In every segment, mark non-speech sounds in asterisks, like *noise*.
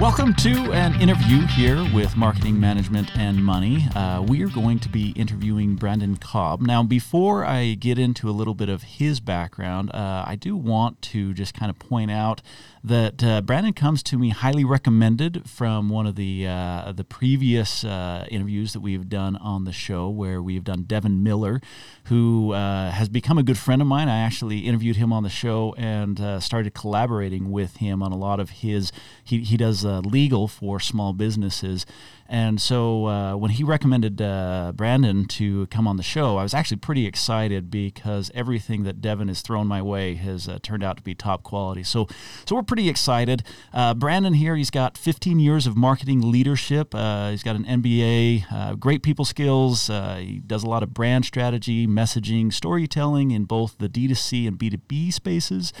Welcome to an interview here with Marketing Management and Money. Uh, we are going to be interviewing Brandon Cobb. Now, before I get into a little bit of his background, uh, I do want to just kind of point out that uh, Brandon comes to me highly recommended from one of the uh, the previous uh, interviews that we've done on the show, where we've done Devin Miller, who uh, has become a good friend of mine. I actually interviewed him on the show and started collaborating with him on a lot of his. He he does uh, legal for small businesses, and so uh, when he recommended uh, Brandon to come on the show, I was actually pretty excited because everything that Devin has thrown my way has uh, turned out to be top quality. So, so we're pretty excited. Uh, Brandon here, he's got 15 years of marketing leadership. Uh, he's got an MBA, uh, great people skills. he does a lot of brand strategy, messaging, storytelling in both the D2C and B2B spaces.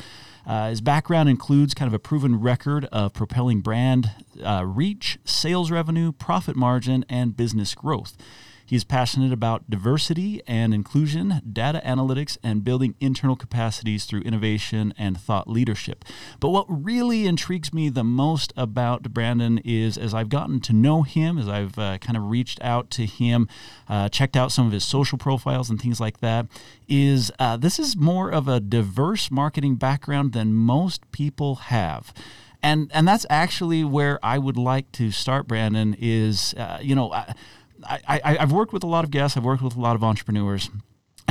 Uh, his background includes kind of a proven record of propelling brand uh, reach, sales revenue, profit margin, and business growth. He is passionate about diversity and inclusion, data analytics, and building internal capacities through innovation and thought leadership. But what really intrigues me the most about Brandon is as I've gotten to know him, as I've uh, kind of reached out to him, uh, checked out some of his social profiles and things like that, is uh, this is more of a diverse marketing background than most people have and and that's actually where I would like to start, Brandon. Is uh, you know. I, I, I, I've worked with a lot of guests. I've worked with a lot of entrepreneurs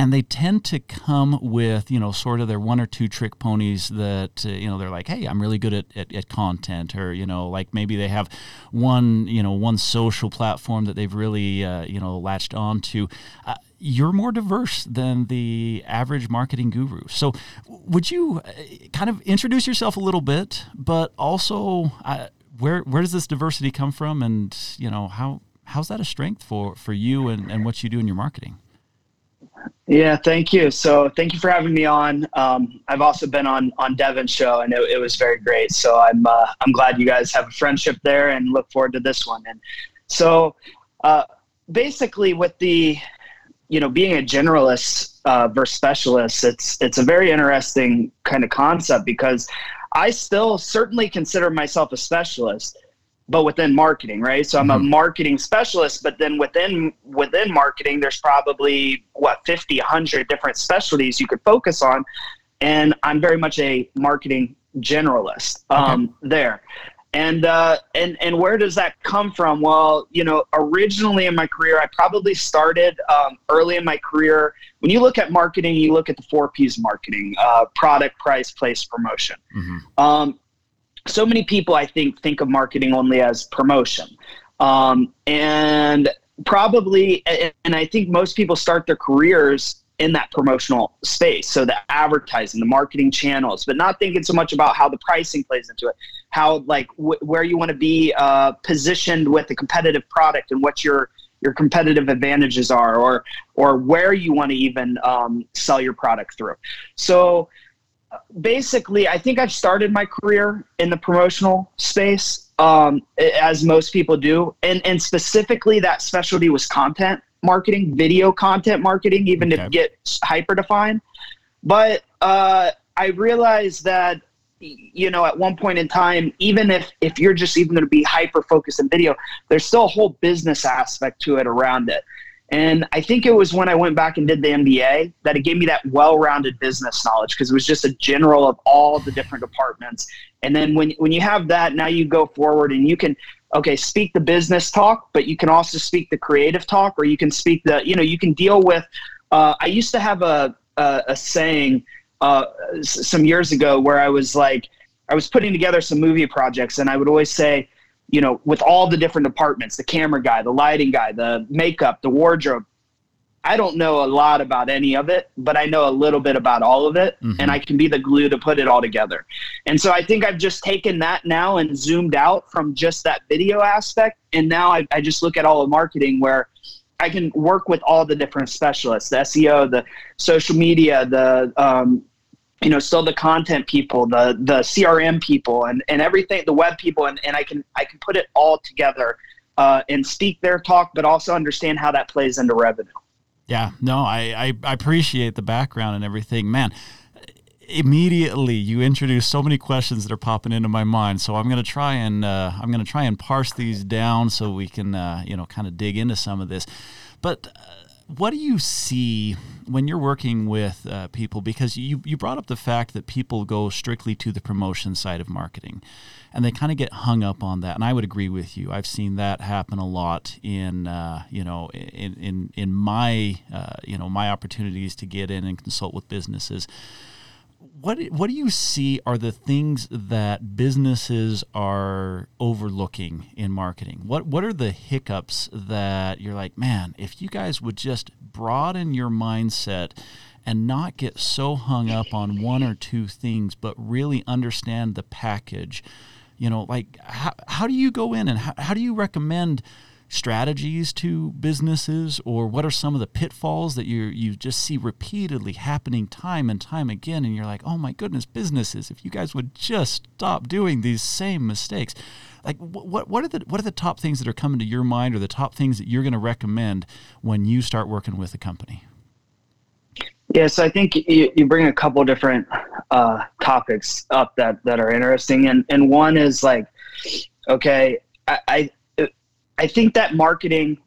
and they tend to come with you know sort of their one or two trick ponies that uh, you know they're like hey i'm really good at, at, at, content or you know like maybe they have one you know one social platform that they've really uh, you know latched onto uh, you're more diverse than the average marketing guru so would you uh, kind of introduce yourself a little bit but also uh, where where does this diversity come from and you know how how's that a strength for for you and, and what you do in your marketing? Yeah thank you. So thank you for having me on. Um, i've also been on on devin's show and it, it was very great. So i'm uh, i'm glad you guys have a friendship there and look forward to this one. And so uh, basically with the you know being a generalist uh, versus specialist it's it's a very interesting kind of concept because i still certainly consider myself a specialist but within marketing, right? So I'm mm-hmm. a marketing specialist, but then within within marketing, there's probably what 50, 100 different specialties you could focus on, and I'm very much a marketing generalist um, okay. there. And uh, and and where does that come from? Well, you know, originally in my career, I probably started um, early in my career. When you look at marketing, you look at the four P's marketing: uh, product, price, place, promotion. Mm-hmm. Um, so many people I think think of marketing only as promotion. Um, and probably and I think most people start their careers in that promotional space. So the advertising, the marketing channels, but not thinking so much about how the pricing plays into it, how like wh- where you want to be uh, positioned with a competitive product and what your your competitive advantages are, or or where you want to even um, sell your product through. So basically, I think I've started my career in the promotional space, um, as most people do, and and specifically that specialty was content marketing, video content marketing, even okay. to get hyper defined. But uh, I realized that you know at one point in time even if if you're just even going to be hyper focused in video there's still a whole business aspect to it around it and I think it was when I went back and did the MBA that it gave me that well-rounded business knowledge because it was just a general of all the different departments. And then when when you have that, now you go forward and you can okay speak the business talk, but you can also speak the creative talk, or you can speak the you know you can deal with. Uh, I used to have a a, a saying uh, some years ago where I was like I was putting together some movie projects, and I would always say you know, with all the different departments, the camera guy, the lighting guy, the makeup, the wardrobe. I don't know a lot about any of it, but I know a little bit about all of it, mm-hmm. and I can be the glue to put it all together. And so I think I've just taken that now and zoomed out from just that video aspect, and now I, I just look at all of marketing where I can work with all the different specialists, the SEO, the social media, the um, you know still the content people the the crm people and and everything the web people and, and i can i can put it all together uh, and speak their talk but also understand how that plays into revenue yeah no I, I i appreciate the background and everything man immediately you introduce so many questions that are popping into my mind. So I'm going to try and uh, I'm going to try and parse these down so we can uh, you know kind of dig into some of this. But uh, what do you see when you're working with uh, people? Because you you brought up the fact that people go strictly to the promotion side of marketing, and they kind of get hung up on that. And I would agree with you. I've seen that happen a lot in uh, you know in in in my uh, you know my opportunities to get in and consult with businesses what what do you see are the things that businesses are overlooking in marketing? What what are the hiccups that you're like, man, if you guys would just broaden your mindset and not get so hung up on one or two things, but really understand the package. You know, like how, how do you go in and how, how do you recommend strategies to businesses or what are some of the pitfalls that you you just see repeatedly happening time and time again and you're like oh my goodness businesses if you guys would just stop doing these same mistakes. Like what what are the what are the top things that are coming to your mind or the top things that you're going to recommend when you start working with a company? Yes, I think you, you bring a couple different uh, topics up that, that are interesting, and and one is like, okay, I, I think that marketing,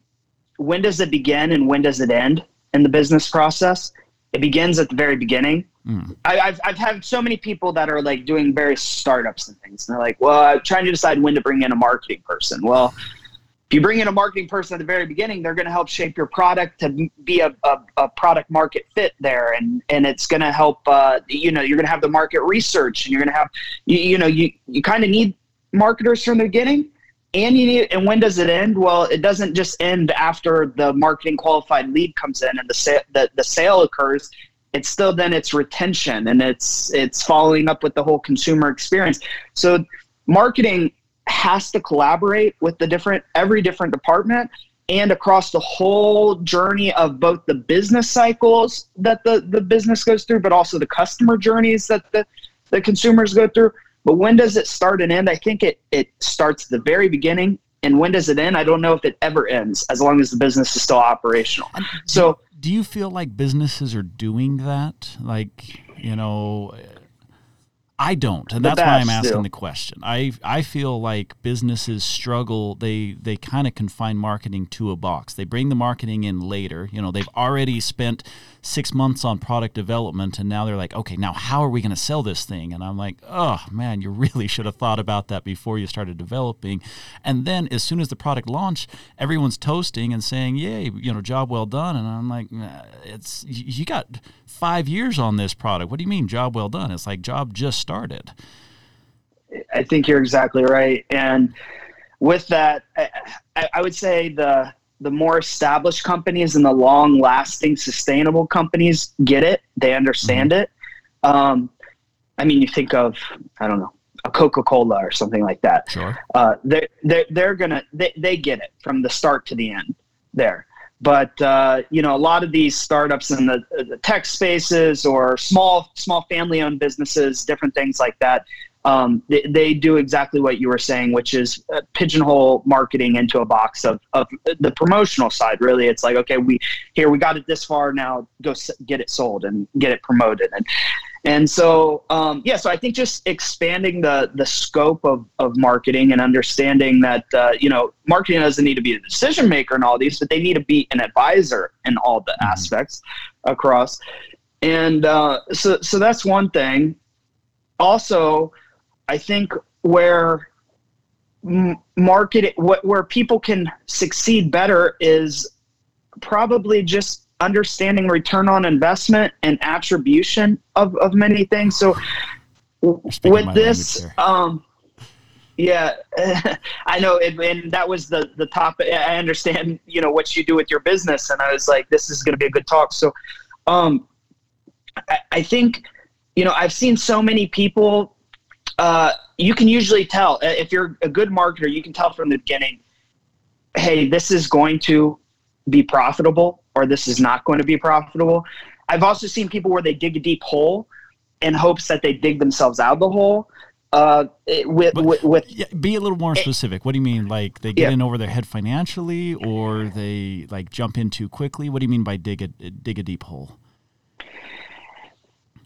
when does it begin and when does it end in the business process? It begins at the very beginning. Mm. I, have I've had so many people that are like doing various startups and things. And they're like, well, I'm trying to decide when to bring in a marketing person. Well, if you bring in a marketing person at the very beginning, they're going to help shape your product to be a, a, a product market fit there. And, and it's going to help, uh, you know, you're going to have the market research and you're going to have, you, you know, you, you kind of need marketers from the beginning and you need and when does it end? Well it doesn't just end after the marketing qualified lead comes in and the sale the, the sale occurs. It's still then it's retention and it's it's following up with the whole consumer experience. So marketing has to collaborate with the different every different department and across the whole journey of both the business cycles that the, the business goes through but also the customer journeys that the, the consumers go through but when does it start and end? I think it, it starts at the very beginning. And when does it end? I don't know if it ever ends as long as the business is still operational. So, do you feel like businesses are doing that? Like, you know, I don't, and that's why I'm asking still. the question. I I feel like businesses struggle. They they kind of confine marketing to a box. They bring the marketing in later. You know, they've already spent six months on product development, and now they're like, okay, now how are we going to sell this thing? And I'm like, oh man, you really *laughs* should have thought about that before you started developing. And then as soon as the product launched, everyone's toasting and saying, yay, you know, job well done. And I'm like, it's you got five years on this product. What do you mean, job well done? It's like job just started. I think you're exactly right. And with that, I, I would say the the more established companies and the long lasting sustainable companies get it. They understand mm-hmm. it. Um, I mean, you think of I don't know a Coca Cola or something like that. Sure. Uh, they're they're they're gonna they, they get it from the start to the end there. But uh, you know, a lot of these startups in the, the tech spaces or small small family owned businesses, different things like that, um, they, they, do exactly what you were saying, which is uh, pigeonhole marketing into a box of, of the promotional side. Really, it's like, okay, we here we got it this far, now go get it sold and get it promoted, and and so, um, yeah, so I think just expanding the the scope of, of marketing and understanding that uh, you know marketing doesn't need to be a decision maker in all these, but they need to be an advisor in all the mm-hmm. aspects across. And uh, so, so that's one thing. Also, I think where market where people can succeed better is probably just understanding return on investment and attribution of, of many things. So with this, um, yeah, *laughs* I know. It, and that was the, the topic. I understand, you know, what you do with your business. And I was like, this is going to be a good talk. So, um, I, I think, you know, I've seen so many people, uh, you can usually tell if you're a good marketer, you can tell from the beginning, Hey, this is going to be profitable or this is not going to be profitable. I've also seen people where they dig a deep hole in hopes that they dig themselves out of the hole. Uh, with, but, with, with yeah, be a little more specific. What do you mean? Like they get yeah. in over their head financially, or they like jump in too quickly? What do you mean by dig a dig a deep hole?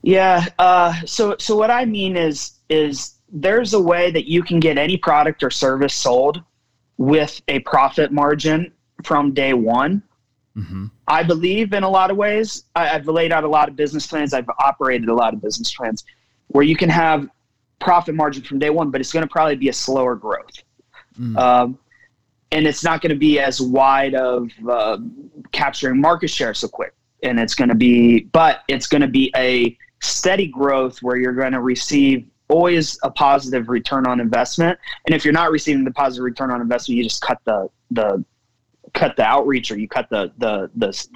Yeah. Uh, so so what I mean is is there's a way that you can get any product or service sold with a profit margin from day one. Mm-hmm. I believe in a lot of ways. I, have laid out a lot of business plans. I've operated a lot of business plans where you can have profit margin from day one, but it's going to probably be a slower growth. Mm. Um, and it's not going to be as wide of uh, capturing market share so quick. And it's going to be, but it's going to be a steady growth where you're going to receive always a positive return on investment. And if you're not receiving the positive return on investment, you just cut the the cut the outreach or you cut the the the,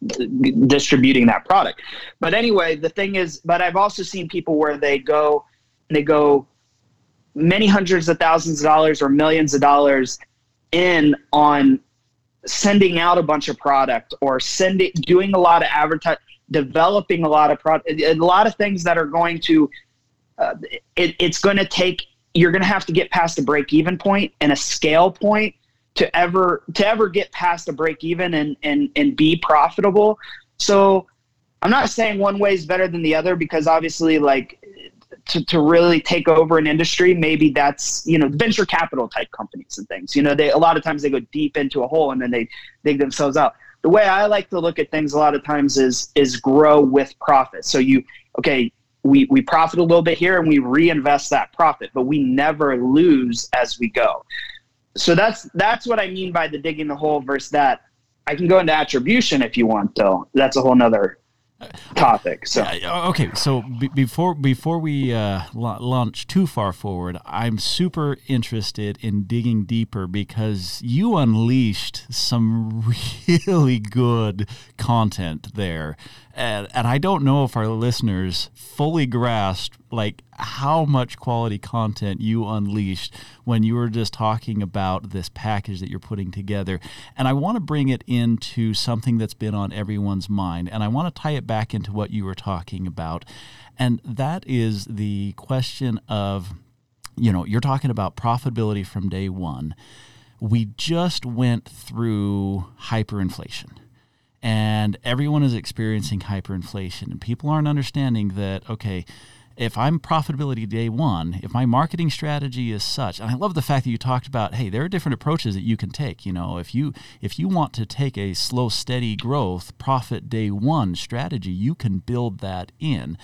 the distributing that product. But anyway, the thing is, but I've also seen people where they go they go many hundreds of thousands of dollars or millions of dollars in on sending out a bunch of product or sending doing a lot of advertising developing a lot of product a lot of things that are going to uh, it, it's going to take you're going to have to get past a break even point and a scale point to ever to ever get past a break even and and and be profitable. So i'm not saying one way is better than the other because obviously like to, to really take over an industry maybe that's you know venture capital type companies and things. You know they a lot of times they go deep into a hole and then they dig themselves out. The way i like to look at things a lot of times is is grow with profit. So you okay we, we profit a little bit here and we reinvest that profit, but we never lose as we go. So that's that's what I mean by the digging the hole versus that. I can go into attribution if you want, though. That's a whole nother topic. So okay, so b- before before we uh, launch too far forward, I'm super interested in digging deeper because you unleashed some *laughs* really good content there, and, and I don't know if our listeners fully grasped like how much quality content you unleashed when you were just talking about this package that you're putting together. And I want to bring it into something that's been on everyone's mind. And I want to tie it back into what you were talking about. And that is the question of, you know, you're talking about profitability from day one. We just went through hyperinflation and everyone is experiencing hyperinflation and people aren't understanding that okay if I'm profitability day one, if my marketing strategy is such, and I love the fact that you talked about, hey, there are different approaches that you can take. You know, if you if you want to take a slow, steady growth profit day one strategy, you can build that in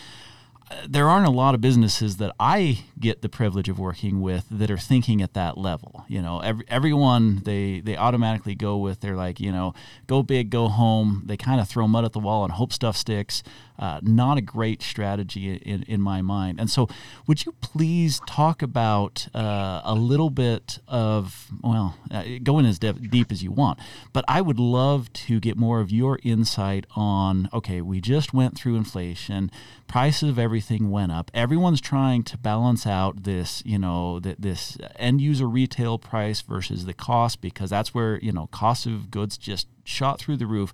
there aren't a lot of businesses that I get the privilege of working with that are thinking at that level. You know, every, everyone they they automatically go with they're like, you know, go big, go home. They kind of throw mud at the wall and hope stuff sticks. Uh, not a great strategy in, in my mind. And so, would you please talk about uh, a little bit of well, uh, go in as deep as you want, but I would love to get more of your insight on. Okay, we just went through inflation prices of everything went up. Everyone's trying to balance out this, you know, that this end user retail price versus the cost because that's where, you know, cost of goods just shot through the roof.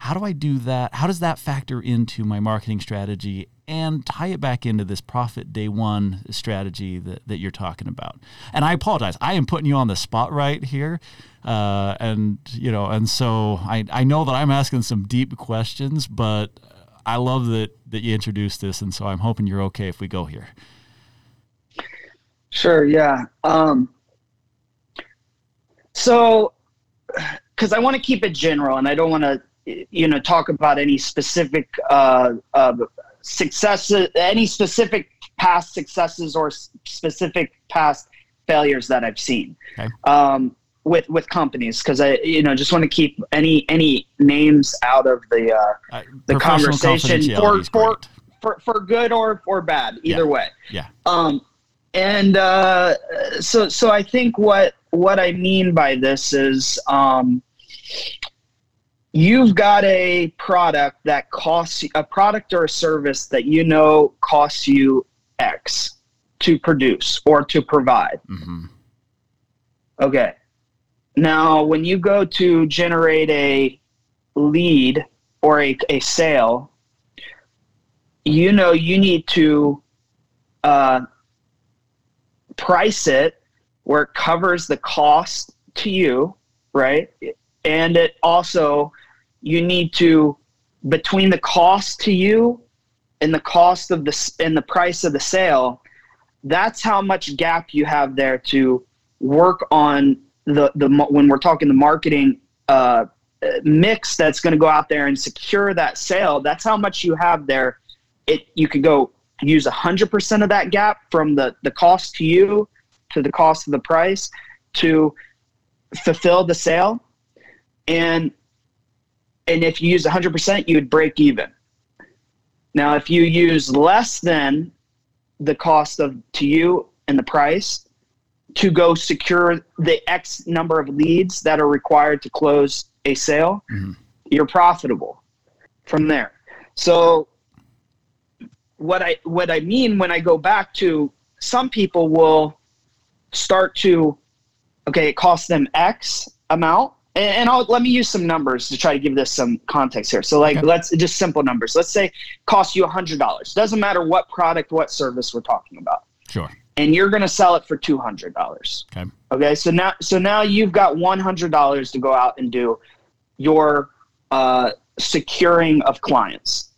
How do I do that? How does that factor into my marketing strategy and tie it back into this profit day one strategy that, that you're talking about? And I apologize. I am putting you on the spot right here. Uh, and, you know, and so I, I know that I'm asking some deep questions, but I love that that you introduced this, and so I'm hoping you're okay if we go here. Sure. Yeah. Um, so, because I want to keep it general, and I don't want to, you know, talk about any specific uh, uh, successes, any specific past successes or specific past failures that I've seen. Okay. Um, with with companies because I you know just want to keep any any names out of the uh, uh the conversation for for, for for good or for bad either yeah. way. Yeah. Um, and uh, so so I think what what I mean by this is um, you've got a product that costs a product or a service that you know costs you X to produce or to provide. Mm-hmm. Okay. Now, when you go to generate a lead or a, a sale, you know you need to uh, price it where it covers the cost to you, right? And it also, you need to, between the cost to you and the cost of the in the price of the sale, that's how much gap you have there to work on the the when we're talking the marketing uh, mix that's going to go out there and secure that sale. That's how much you have there. It you could go use hundred percent of that gap from the the cost to you to the cost of the price to fulfill the sale, and and if you use 100%, you would break even. Now, if you use less than the cost of to you and the price to go secure the X number of leads that are required to close a sale, mm-hmm. you're profitable from there. So what I what I mean when I go back to some people will start to okay, it costs them X amount and, I'll let me use some numbers to try to give this some context here. So, like, okay. let's just simple numbers. Let's say cost you a hundred dollars. Doesn't matter what product, what service we're talking about. Sure. And you're going to sell it for two hundred dollars. Okay. Okay. So now, so now you've got one hundred dollars to go out and do your uh, securing of clients.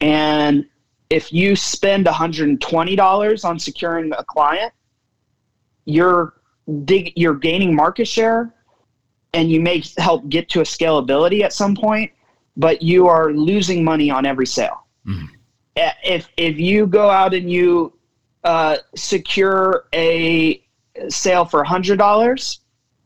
And if you spend $120 on securing a client, you're dig, you're gaining market share and you may help get to a scalability at some point, but you are losing money on every sale. Mm-hmm. If if you go out and you uh, secure a sale for hundred dollars,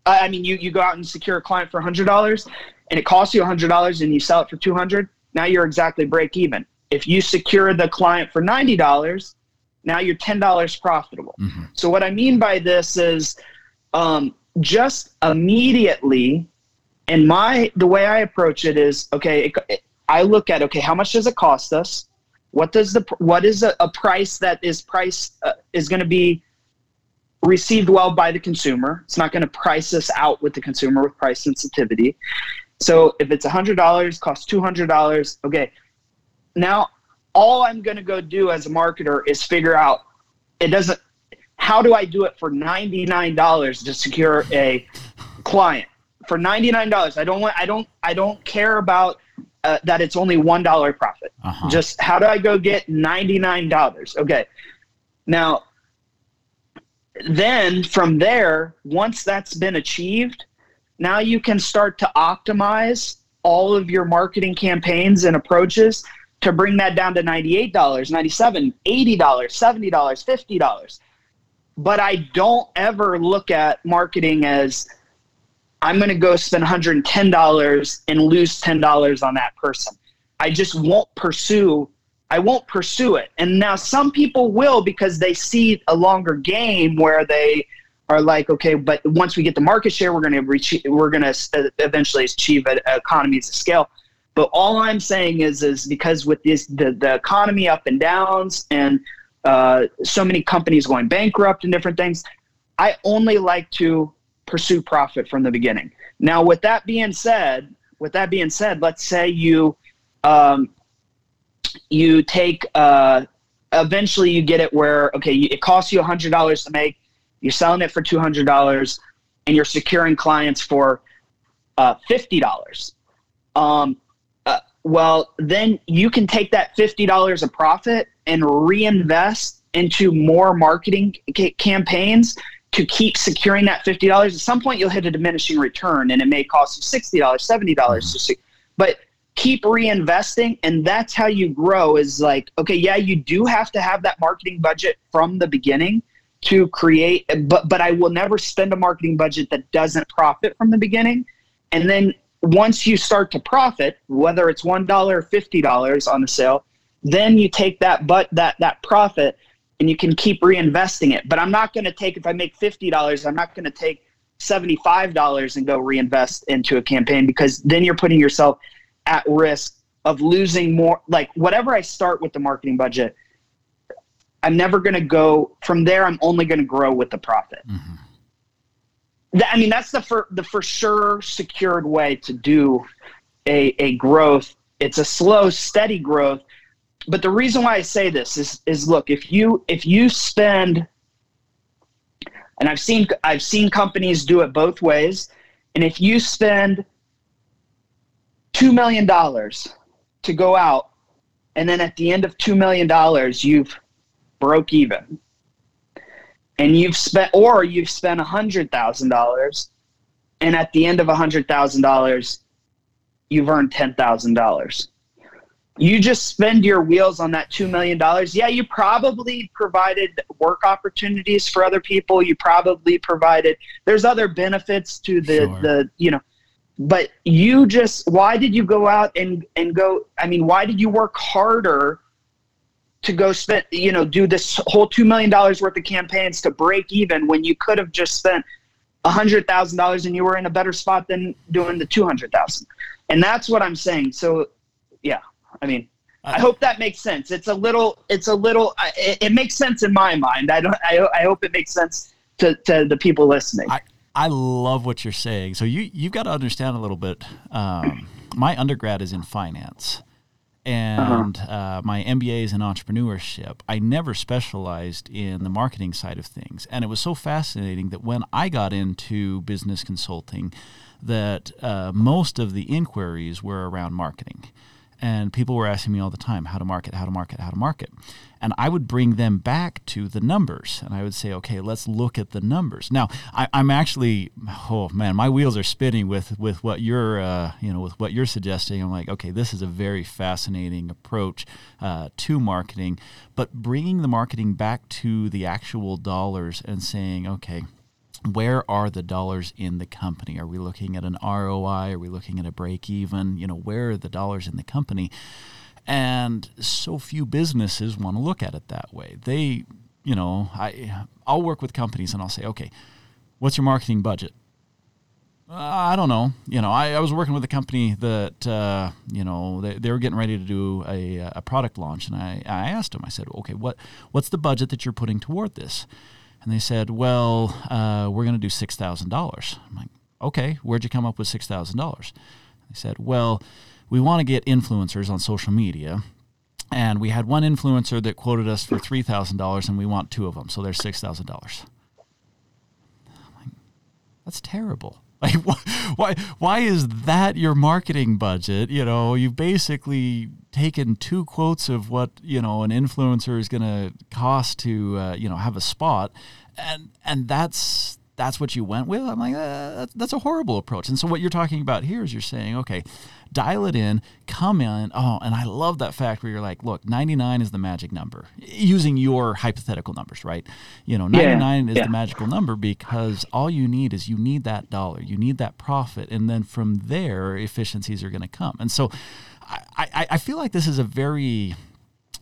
I mean you you go out and secure a client for hundred dollars, and it costs you hundred dollars, and you sell it for two hundred. Now you're exactly break even. If you secure the client for ninety dollars, now you're ten dollars profitable. Mm-hmm. So what I mean by this is. Um, just immediately and my the way i approach it is okay it, i look at okay how much does it cost us? What does the what is a, a price that is price uh, is going to be received well by the consumer? It's not going to price us out with the consumer with price sensitivity. So if it's $100 costs $200 okay. Now all i'm going to go do as a marketer is figure out it doesn't how do I do it for $99 to secure a client? For $99, I don't want I don't I don't care about uh, that it's only $1 profit. Uh-huh. Just how do I go get $99? Okay. Now then from there, once that's been achieved, now you can start to optimize all of your marketing campaigns and approaches to bring that down to $98, $97, $80, $70, $50 but I don't ever look at marketing as I'm going to go spend $110 and lose $10 on that person. I just won't pursue I won't pursue it. And now some people will because they see a longer game where they are like, okay, but once we get the market share, we're going to reach, we're going to uh, eventually achieve economies of scale. But all I'm saying is, is because with this, the, the economy up and downs and uh, so many companies going bankrupt and different things. I only like to pursue profit from the beginning. Now, with that being said, with that being said, let's say you um, you take uh, eventually you get it where okay, it costs you hundred dollars to make, you're selling it for two hundred dollars, and you're securing clients for uh, fifty dollars. Um, uh, well, then you can take that fifty dollars of profit and reinvest into more marketing ca- campaigns to keep securing that $50 at some point you'll hit a diminishing return and it may cost you $60 $70 mm-hmm. to but keep reinvesting and that's how you grow is like okay yeah you do have to have that marketing budget from the beginning to create but but I will never spend a marketing budget that doesn't profit from the beginning. And then once you start to profit whether it's $1 or $50 on the sale then you take that but that that profit and you can keep reinvesting it. But I'm not going to take if I make fifty dollars, I'm not going to take seventy five dollars and go reinvest into a campaign because then you're putting yourself at risk of losing more. Like whatever I start with the marketing budget, I'm never going to go from there. I'm only going to grow with the profit. Mm-hmm. I mean, that's the for the for sure secured way to do a a growth. It's a slow, steady growth but the reason why I say this is is look if you if you spend and I've seen I've seen companies do it both ways and if you spend 2 million dollars to go out and then at the end of $2 million, you've broke even. And you've spent, or you've spent a $100,000, and at the end of a $100,000, you've earned $10,000 you just spend your wheels on that $2 million. Yeah, you probably provided work opportunities for other people. You probably provided, there's other benefits to the, sure. the, you know, but you just, why did you go out and, and go, I mean, why did you work harder to go spend, you know, do this whole $2 million worth of campaigns to break even when you could have just spent $100,000 and you were in a better spot than doing the 200,000. And that's what I'm saying. So, yeah. I mean, I hope that makes sense. It's a little, it's a little, it, it, makes sense in my mind. I don't, I, I hope it makes sense to, to the people listening. I, I love what you're saying. So you, you've got to understand a little bit. Um, my undergrad is in finance and uh-huh. uh, my MBA is in entrepreneurship. I never specialized in the marketing side of things. And it was so fascinating that when I got into business consulting, that uh, most of the inquiries were around marketing and people were asking me all the time how to market, how to market, how to market. And I would bring them back to the numbers and I would say, okay, let's look at the numbers. Now, I, am actually, oh man, my wheels are spinning with, with what you're, uh, you know, with what you're suggesting. I'm like, okay, this is a very fascinating approach uh, to marketing, but bringing the marketing back to the actual dollars and saying, okay, where are the dollars in the company? Are we looking at an ROI? Are we looking at a break even? You know, where are the dollars in the company? And so few businesses want to look at it that way. They, you know, I I'll work with companies and I'll say, okay, what's your marketing budget? Uh, I don't know. You know, I, I was working with a company that, uh, you know, they, they were getting ready to do a, a product launch. And I, I asked them, I said, okay, what, what's the budget that you're putting toward this? And they said, well, uh, we're going to do $6,000. I'm like, okay, where'd you come up with $6,000? They said, well, we want to get influencers on social media. And we had one influencer that quoted us for $3,000 and we want two of them. So there's $6,000. I'm like, That's terrible. Like, why, why is that your marketing budget? You know, you've basically taken two quotes of what you know an influencer is going to cost to uh, you know have a spot, and and that's that's what you went with. I'm like, uh, that's, a horrible approach. And so what you're talking about here is you're saying, okay, dial it in, come in. Oh, and I love that fact where you're like, look, 99 is the magic number using your hypothetical numbers, right? You know, 99 yeah, is yeah. the magical number because all you need is you need that dollar, you need that profit. And then from there, efficiencies are going to come. And so I, I, I feel like this is a very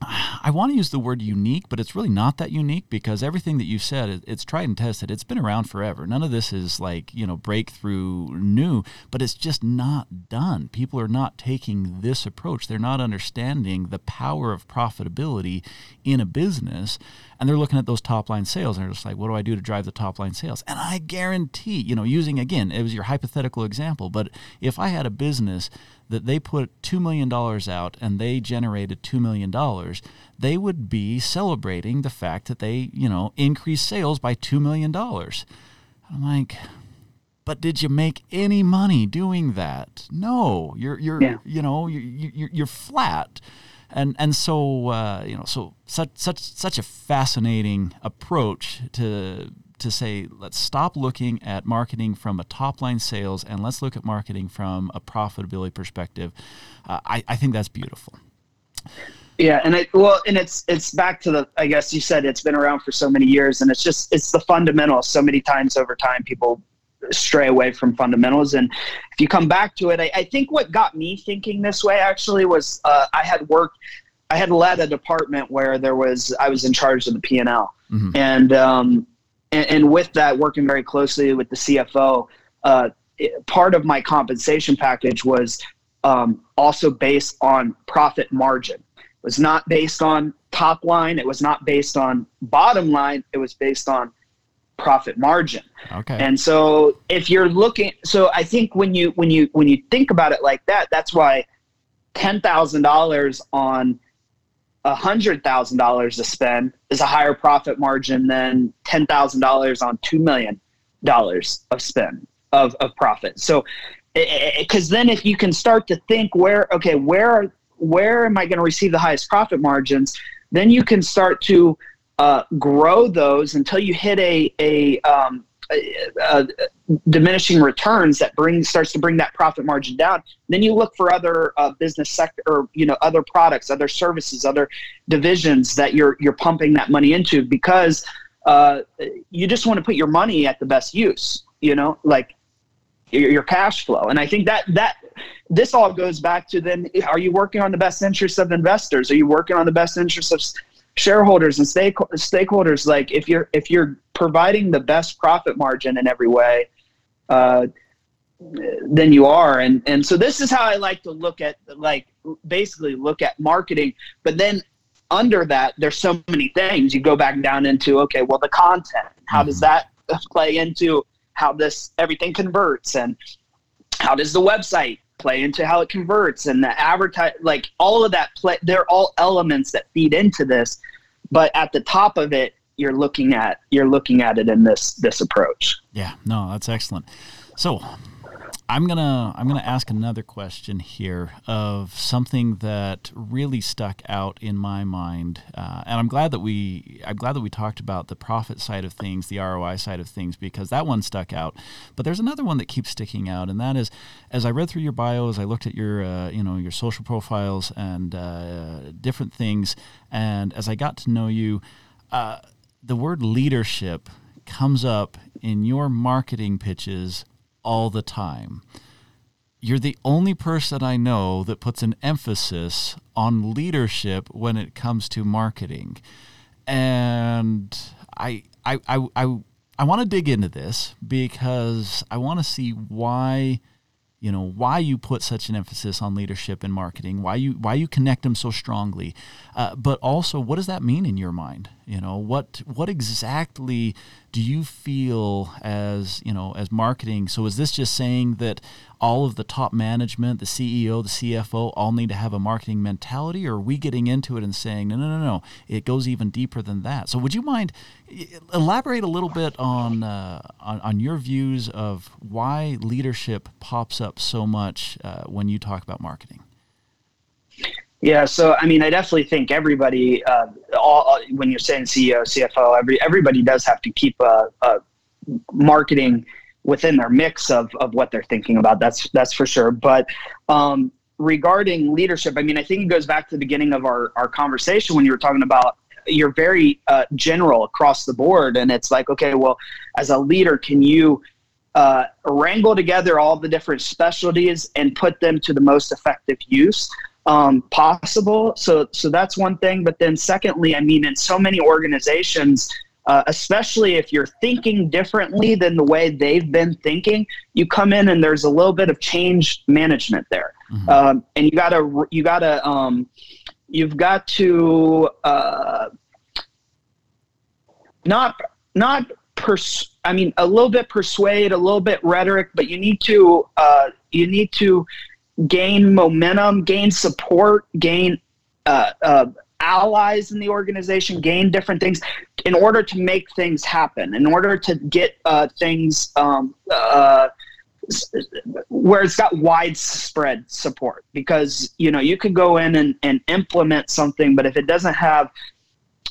I want to use the word unique, but it's really not that unique because everything that you said, it's tried and tested. It's been around forever. None of this is like, you know, breakthrough new, but it's just not done. People are not taking this approach. They're not understanding the power of profitability in a business. And they're looking at those top line sales and they're just like, what do I do to drive the top line sales? And I guarantee, you know, using again, it was your hypothetical example, but if I had a business that they put $2 million out and they generated $2 million, they would be celebrating the fact that they, you know, increased sales by $2 million. I'm like, but did you make any money doing that? No, you're, you're, yeah. you know, you're, you're, you're flat. And, and so, uh, you know, so such, such, such a fascinating approach to to say, let's stop looking at marketing from a top line sales and let's look at marketing from a profitability perspective. Uh, I, I think that's beautiful. Yeah, and it well, and it's it's back to the. I guess you said it's been around for so many years, and it's just it's the fundamentals. So many times over time, people stray away from fundamentals, and if you come back to it, I, I think what got me thinking this way actually was uh, I had worked, I had led a department where there was I was in charge of the P and L, mm-hmm. and um, and, and, with that, working very closely with the CFO, uh, it, part of my compensation package was um, also based on profit margin. It was not based on top line. It was not based on bottom line. It was based on profit margin. Okay. And so if you're looking, so I think when you when you when you think about it like that, that's why ten thousand dollars on a $100,000 to spend is a higher profit margin than $10,000 on $2 million of spend of, of profit. So, eh, eh, eh, because then if you can start to think where, okay, where where am I going to receive the highest profit margins? Then you can start to uh, grow those until you hit a a, um, a, a, diminishing returns that brings starts to bring that profit margin down. Then you look for other uh, business sector or you know other products, other services, other divisions that you're you're pumping that money into because uh, you just want to put your money at the best use. You know, like your, your cash flow. And I think that that this all goes back to then: Are you working on the best interests of investors? Are you working on the best interests of shareholders and stake, stakeholders? Like if you're if you're providing the best profit margin in every way, uh, than you are. And and so this is how I like to look at like basically look at marketing. But then under that, there's so many things. You go back down into okay, well the content. How mm-hmm. does that play into how this everything converts and how does the website play into how it converts and the advertise like all of that play they're all elements that feed into this but at the top of it you're looking at you're looking at it in this this approach. Yeah no that's excellent. So I'm gonna I'm gonna ask another question here of something that really stuck out in my mind, uh, and I'm glad that we I'm glad that we talked about the profit side of things, the ROI side of things, because that one stuck out. But there's another one that keeps sticking out, and that is, as I read through your bio, as I looked at your uh, you know your social profiles and uh, different things, and as I got to know you, uh, the word leadership comes up in your marketing pitches all the time. You're the only person I know that puts an emphasis on leadership when it comes to marketing. And I I I I, I want to dig into this because I want to see why you know why you put such an emphasis on leadership and marketing why you why you connect them so strongly uh, but also what does that mean in your mind you know what what exactly do you feel as you know as marketing so is this just saying that all of the top management the ceo the cfo all need to have a marketing mentality or are we getting into it and saying no no no no it goes even deeper than that? So would you mind elaborate a little bit on uh, on, on, your views of why leadership pops up so much uh, when you talk about marketing yeah, so I mean, I definitely think everybody, uh, all when you're saying CEO, CFO, every everybody does have to keep a, a, marketing within their mix of of what they're thinking about. That's that's for sure. But um, regarding leadership, I mean, I think it goes back to the beginning of our our conversation when you were talking about you're very uh, general across the board, and it's like, okay, well, as a leader, can you uh, wrangle together all the different specialties and put them to the most effective use? Um, possible. So, so that's one thing. But then, secondly, I mean, in so many organizations, uh, especially if you're thinking differently than the way they've been thinking, you come in and there's a little bit of change management there, mm-hmm. um, and you gotta you gotta um, you've got to uh, not not pers- I mean, a little bit persuade, a little bit rhetoric, but you need to uh, you need to gain momentum, gain support, gain uh, uh, allies in the organization, gain different things in order to make things happen, in order to get uh, things um, uh, where it's got widespread support. Because you know you could go in and, and implement something, but if it doesn't have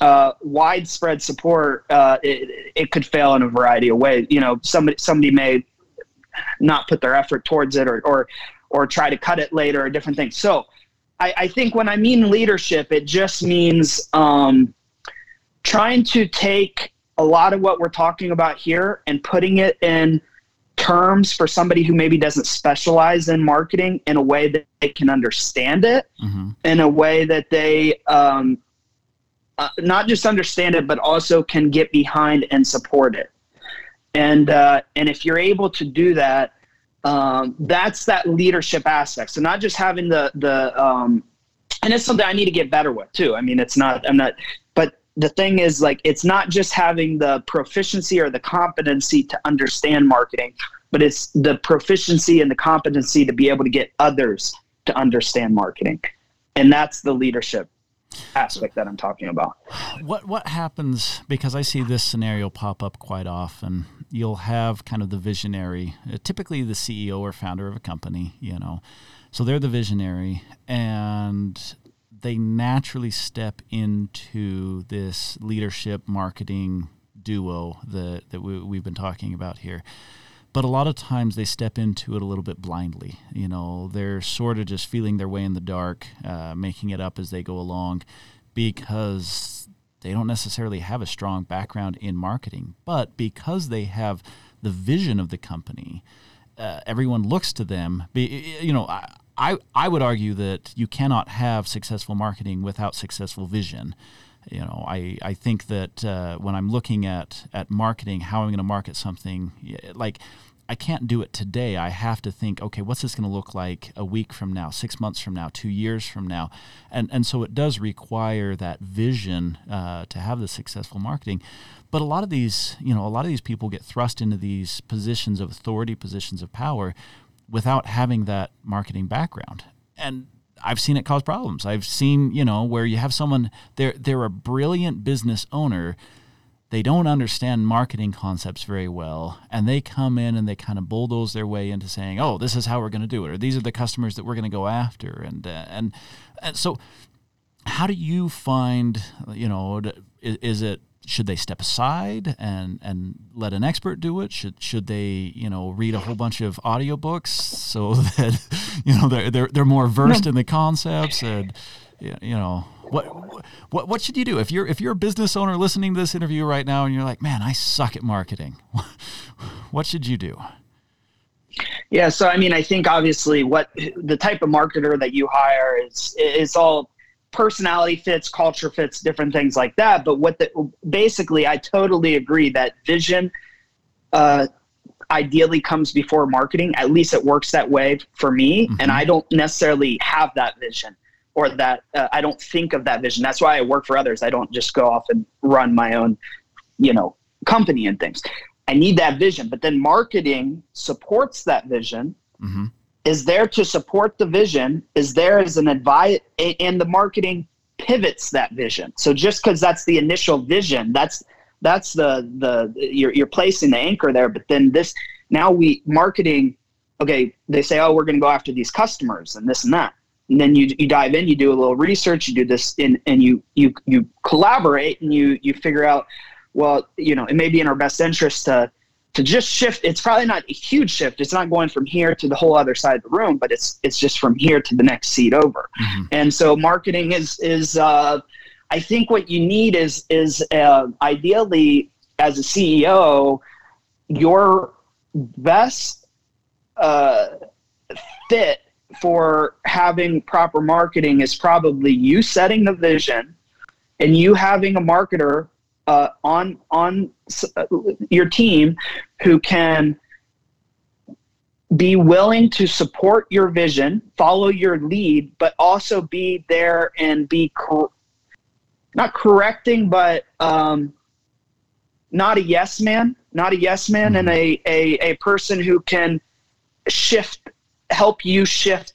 uh, widespread support, uh, it, it could fail in a variety of ways. You know, somebody somebody may not put their effort towards it, or or or try to cut it later or different things. So I, I think when I mean leadership, it just means um, trying to take a lot of what we're talking about here and putting it in terms for somebody who maybe doesn't specialize in marketing in a way that they can understand it, mm-hmm. in a way that they um, uh, not just understand it, but also can get behind and support it. And uh, and if you're able to do that, um, that's that leadership aspect. So not just having the the um, and it's something I need to get better with too. I mean, it's not I'm not, but the thing is like it's not just having the proficiency or the competency to understand marketing, but it's the proficiency and the competency to be able to get others to understand marketing, and that's the leadership aspect that I'm talking about. What what happens because I see this scenario pop up quite often. You'll have kind of the visionary, uh, typically the CEO or founder of a company, you know, So they're the visionary, and they naturally step into this leadership marketing duo that, that we, we've been talking about here but a lot of times they step into it a little bit blindly. You know, they're sort of just feeling their way in the dark, uh, making it up as they go along, because they don't necessarily have a strong background in marketing. But because they have the vision of the company, uh, everyone looks to them. You know, I, I I would argue that you cannot have successful marketing without successful vision you know, I, I think that uh, when I'm looking at, at marketing, how I'm going to market something, like I can't do it today. I have to think, okay, what's this going to look like a week from now, six months from now, two years from now, and and so it does require that vision uh, to have the successful marketing. But a lot of these, you know, a lot of these people get thrust into these positions of authority, positions of power, without having that marketing background, and I've seen it cause problems. I've seen, you know, where you have someone they're they're a brilliant business owner. They don't understand marketing concepts very well, and they come in and they kind of bulldoze their way into saying, "Oh, this is how we're going to do it," or "These are the customers that we're going to go after," and uh, and and so, how do you find, you know, is, is it should they step aside and and let an expert do it should should they you know read a whole bunch of audiobooks so *laughs* that you know they're they're, they're more versed no. in the concepts and you know what what what should you do if you're if you're a business owner listening to this interview right now and you're like man I suck at marketing *laughs* what should you do yeah so I mean I think obviously what the type of marketer that you hire is is all personality fits, culture fits, different things like that. But what the basically, I totally agree that vision uh, ideally comes before marketing. At least it works that way for me, mm-hmm. and I don't necessarily have that vision or that uh, I don't think of that vision. That's why I work for others. I don't just go off and run my own, you know, company and things. I need that vision, but then marketing supports that vision. Mm-hmm is there to support the vision, is there as an advice, and the marketing pivots that vision. So just because that's the initial vision, that's that's the the you're you're placing the anchor there. But then this now we marketing. Okay, they say, oh, we're going to go after these customers and this and that. And then you, you dive in, you do a little research, you do this, in, and you you you collaborate, and you you figure out, well, you know, it may be in our best interest to to just shift it's probably not a huge shift it's not going from here to the whole other side of the room but it's it's just from here to the next seat over mm-hmm. and so marketing is is uh, i think what you need is is uh, ideally as a ceo your best uh, fit for having proper marketing is probably you setting the vision and you having a marketer uh, on on uh, your team who can be willing to support your vision, follow your lead, but also be there and be cor- not correcting, but um, not a yes man, not a yes man, and a, a, a person who can shift, help you shift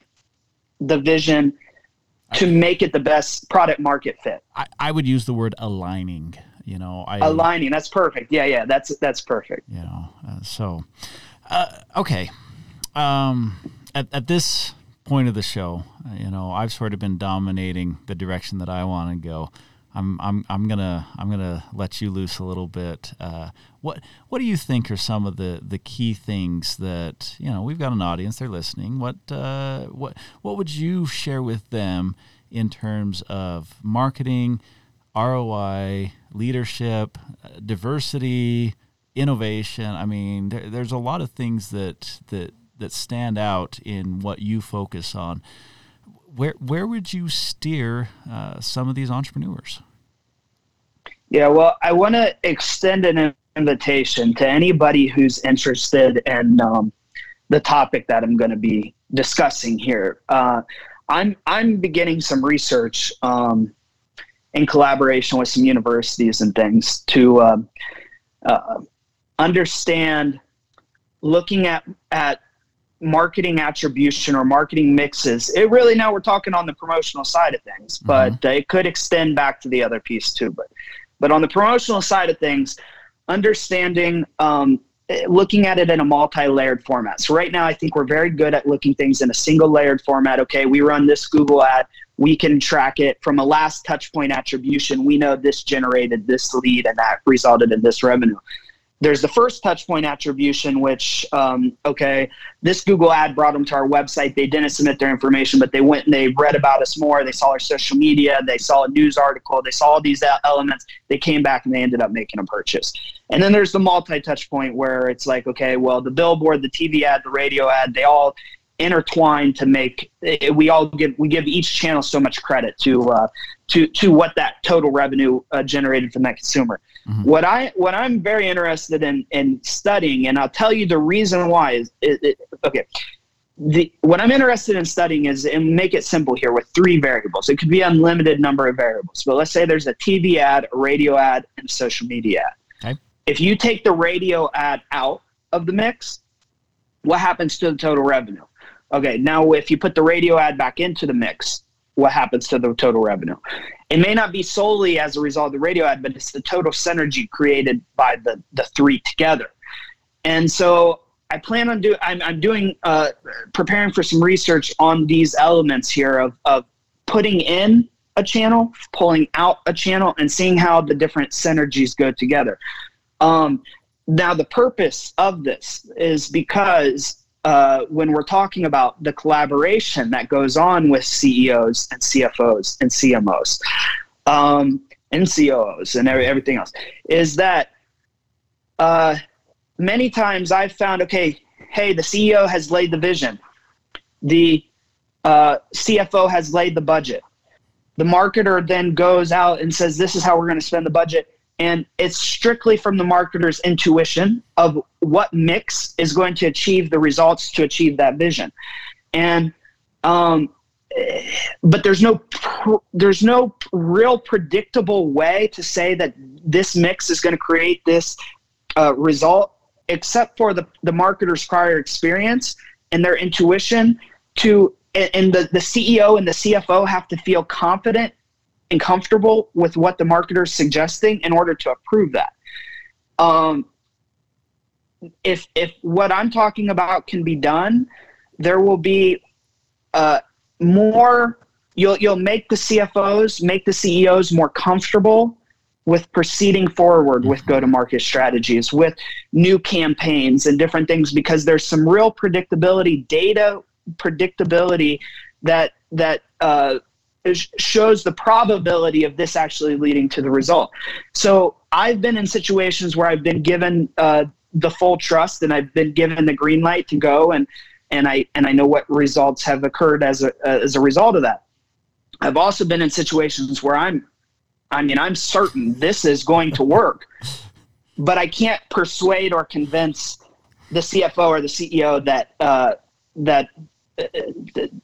the vision to make it the best product market fit. I, I would use the word aligning. You know, I aligning. That's perfect. Yeah, yeah. That's that's perfect. You know, uh, so uh, okay. Um, at at this point of the show, you know, I've sort of been dominating the direction that I want to go. I'm I'm I'm gonna I'm gonna let you loose a little bit. Uh, what what do you think are some of the, the key things that you know we've got an audience they're listening. What uh, what what would you share with them in terms of marketing, ROI, leadership, diversity, innovation. I mean, there, there's a lot of things that that that stand out in what you focus on. Where where would you steer uh, some of these entrepreneurs? Yeah, well, I want to extend an invitation to anybody who's interested in um, the topic that I'm going to be discussing here. Uh, I'm I'm beginning some research um, in collaboration with some universities and things to uh, uh, understand looking at at marketing attribution or marketing mixes it really now we're talking on the promotional side of things mm-hmm. but uh, it could extend back to the other piece too but but on the promotional side of things understanding um, looking at it in a multi-layered format. So right now, I think we're very good at looking things in a single layered format. Okay, we run this Google ad, we can track it from a last touch point attribution. We know this generated this lead and that resulted in this revenue there's the first touch point attribution, which, um, okay, this Google ad brought them to our website. They didn't submit their information, but they went and they read about us more. They saw our social media. They saw a news article. They saw all these elements. They came back and they ended up making a purchase. And then there's the multi touch point where it's like, okay, well, the billboard, the TV ad, the radio ad, they all intertwine to make eh, we all give we give each channel so much credit to uh, to to what that total revenue uh, generated from that consumer. Mm-hmm. What I what I'm very interested in in studying, and I'll tell you the reason why is it, it, okay. The, what I'm interested in studying is, and make it simple here with three variables. It could be unlimited number of variables, but let's say there's a TV ad, a radio ad, and a social media ad. Okay. If you take the radio ad out of the mix, what happens to the total revenue? Okay, now if you put the radio ad back into the mix, what happens to the total revenue. It may not be solely as a result of the radio ad, but it's the total synergy created by the, the three together. And so I plan on doing, I'm, I'm doing, uh, preparing for some research on these elements here of, of putting in a channel, pulling out a channel, and seeing how the different synergies go together. Um, now, the purpose of this is because uh, when we're talking about the collaboration that goes on with CEOs and CFOs and CMOs um, and COOs and every, everything else, is that uh, many times I've found, okay, hey, the CEO has laid the vision, the uh, CFO has laid the budget. The marketer then goes out and says, this is how we're going to spend the budget and it's strictly from the marketer's intuition of what mix is going to achieve the results to achieve that vision. And um, but there's no there's no real predictable way to say that this mix is going to create this uh, result except for the, the marketer's prior experience and their intuition to and the, the ceo and the cfo have to feel confident comfortable with what the marketer is suggesting in order to approve that. Um, if if what I'm talking about can be done, there will be uh, more. You'll you'll make the CFOs, make the CEOs more comfortable with proceeding forward with mm-hmm. go-to-market strategies, with new campaigns and different things, because there's some real predictability, data predictability that that uh, shows the probability of this actually leading to the result. So I've been in situations where I've been given uh, the full trust and I've been given the green light to go and and I and I know what results have occurred as a uh, as a result of that. I've also been in situations where I'm I mean I'm certain this is going to work, but I can't persuade or convince the CFO or the CEO that uh, that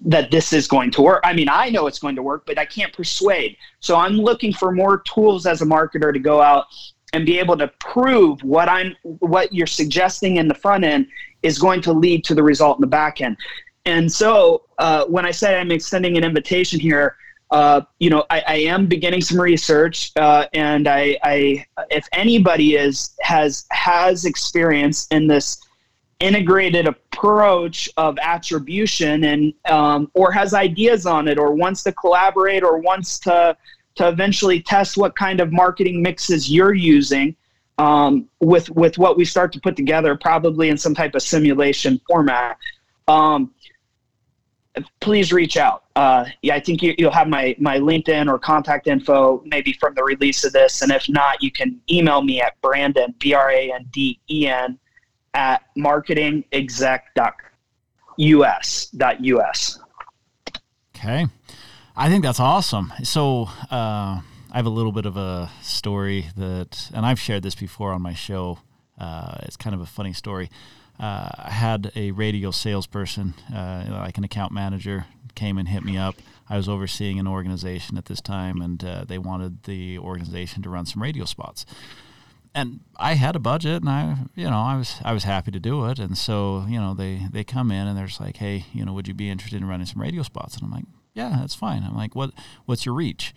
that this is going to work. I mean, I know it's going to work, but I can't persuade. So I'm looking for more tools as a marketer to go out and be able to prove what I'm what you're suggesting in the front end is going to lead to the result in the back end. And so uh, when I say I'm extending an invitation here, uh, you know, I, I, am beginning some research, uh, and I, I, if anybody is has has experience in this integrated approach of attribution and um, or has ideas on it or wants to collaborate or wants to to eventually test what kind of marketing mixes you're using um, with with what we start to put together probably in some type of simulation format. Um, please reach out. Uh, yeah i think you, will have my my linkedin or contact info maybe from the release of this and if not you can email me at branden b-r-a-n-d-e-n at marketingexec.us.us. Okay. I think that's awesome. So, uh, I have a little bit of a story that, and I've shared this before on my show. Uh, it's kind of a funny story. Uh, I had a radio salesperson, uh, like an account manager, came and hit me up. I was overseeing an organization at this time, and uh, they wanted the organization to run some radio spots and I had a budget and I, you know, I was, I was happy to do it. And so, you know, they, they come in and they're just like, Hey, you know, would you be interested in running some radio spots? And I'm like, yeah, that's fine. I'm like, what, what's your reach?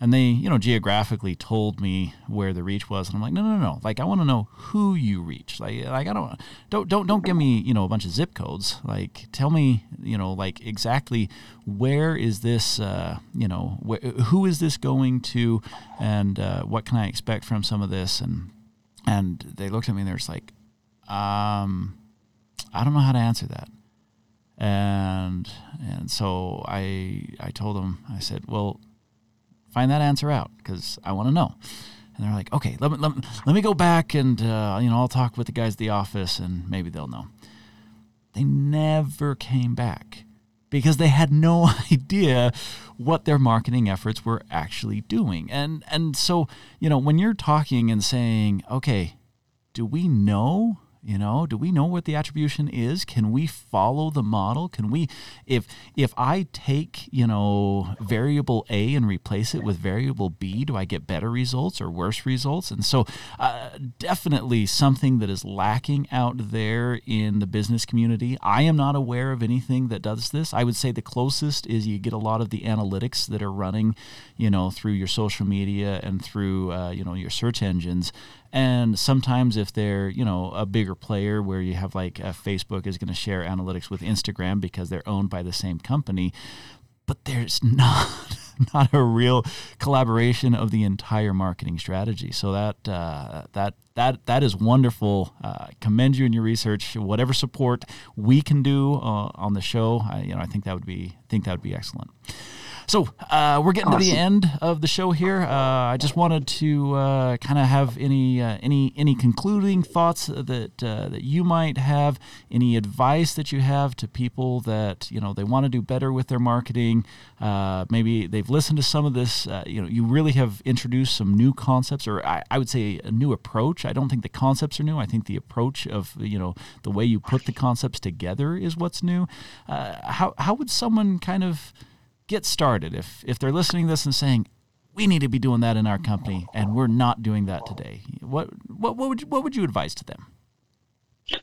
and they you know geographically told me where the reach was and i'm like no no no like i want to know who you reach like like i don't don't don't don't give me you know a bunch of zip codes like tell me you know like exactly where is this uh, you know wh- who is this going to and uh, what can i expect from some of this and and they looked at me and they're just like um i don't know how to answer that and and so i i told them i said well find that answer out because I want to know. And they're like, okay, let me, let me, let me go back and, uh, you know, I'll talk with the guys at the office and maybe they'll know. They never came back because they had no *laughs* idea what their marketing efforts were actually doing. And, and so, you know, when you're talking and saying, okay, do we know you know, do we know what the attribution is? Can we follow the model? Can we if if I take, you know, variable A and replace it with variable B, do I get better results or worse results? And so uh, definitely something that is lacking out there in the business community. I am not aware of anything that does this. I would say the closest is you get a lot of the analytics that are running, you know, through your social media and through uh, you know your search engines and sometimes if they're, you know, a bigger player where you have like uh, Facebook is going to share analytics with Instagram because they're owned by the same company, but there's *laughs* not not a real collaboration of the entire marketing strategy. So that uh, that that that is wonderful. Uh, commend you in your research. Whatever support we can do uh, on the show, I, you know, I think that would be think that would be excellent. So uh, we're getting awesome. to the end of the show here. Uh, I just wanted to uh, kind of have any uh, any any concluding thoughts that uh, that you might have, any advice that you have to people that you know they want to do better with their marketing. Uh, maybe they've listened to some of this. you know, you really have introduced some new concepts, or I, I, would say a new approach. I don't think the concepts are new. I think the approach of you know the way you put the concepts together is what's new. how how would someone kind of get started. If if they're listening to this and saying, we need to be doing that in our company, and we're not doing that today, what what what would you, what would you advise to them?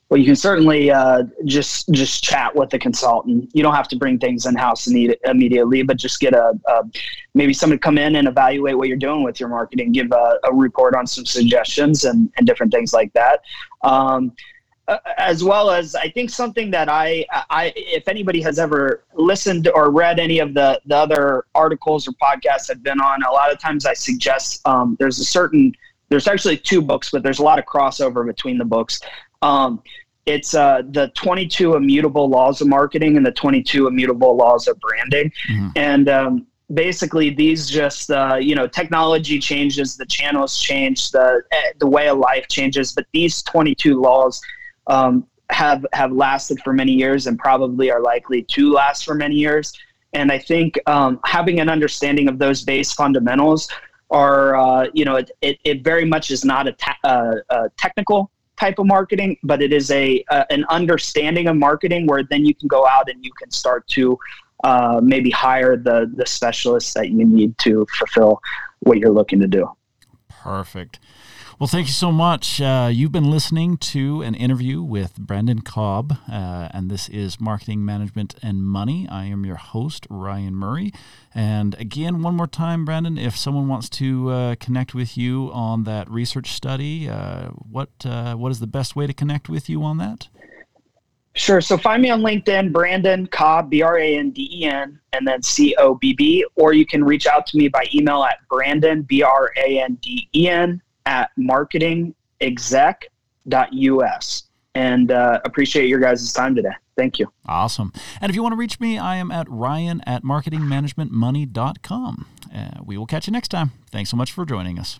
Well, you can certainly uh, just just chat with the consultant. You don't have to bring things in house immediately, but just get a, a, maybe somebody come in and evaluate what you're doing with your marketing, give a, a report on some suggestions and, and different things like that. Um, uh, as well as I think something that I, I, if anybody has ever listened or read any of the, the other articles or podcasts I've been on, a lot of times I suggest um, there's a certain, there's actually two books, but there's a lot of crossover between the books. Um, it's uh, the 22 immutable laws of marketing and the 22 immutable laws of branding. Mm-hmm. And um, basically these just uh, you know technology changes the channels change the eh, the way of life changes but these 22 laws um, have have lasted for many years and probably are likely to last for many years. And I think um, having an understanding of those base fundamentals are, uh, you know, it, it, it, very much is not a, ta- uh, a, technical type of marketing, but it is a, a, an understanding of marketing where then you can go out and you can start to uh, maybe hire the the specialists that you need to fulfill what you're looking to do. Perfect. Well, thank you so much. Uh, you've been listening to an interview with Branden Cobb, uh, and this is Marketing Management and Money. I am your host, Ryan Murray. And again, one more time, Branden, if someone wants to uh, connect with you on that research study, uh, what uh, what is the best way to connect with you on that? Sure. So find me on LinkedIn, Branden Cobb, B R A N D E N, and then C O B B, or you can reach out to me by email at Branden, B R A N D E N, at marketingexec.us. And uh, appreciate your guys' time today. Thank you. Awesome. And if you want to reach me, I am at ryan at marketingmanagementmoney.com. Uh, we will catch you next time. Thanks so much for joining us.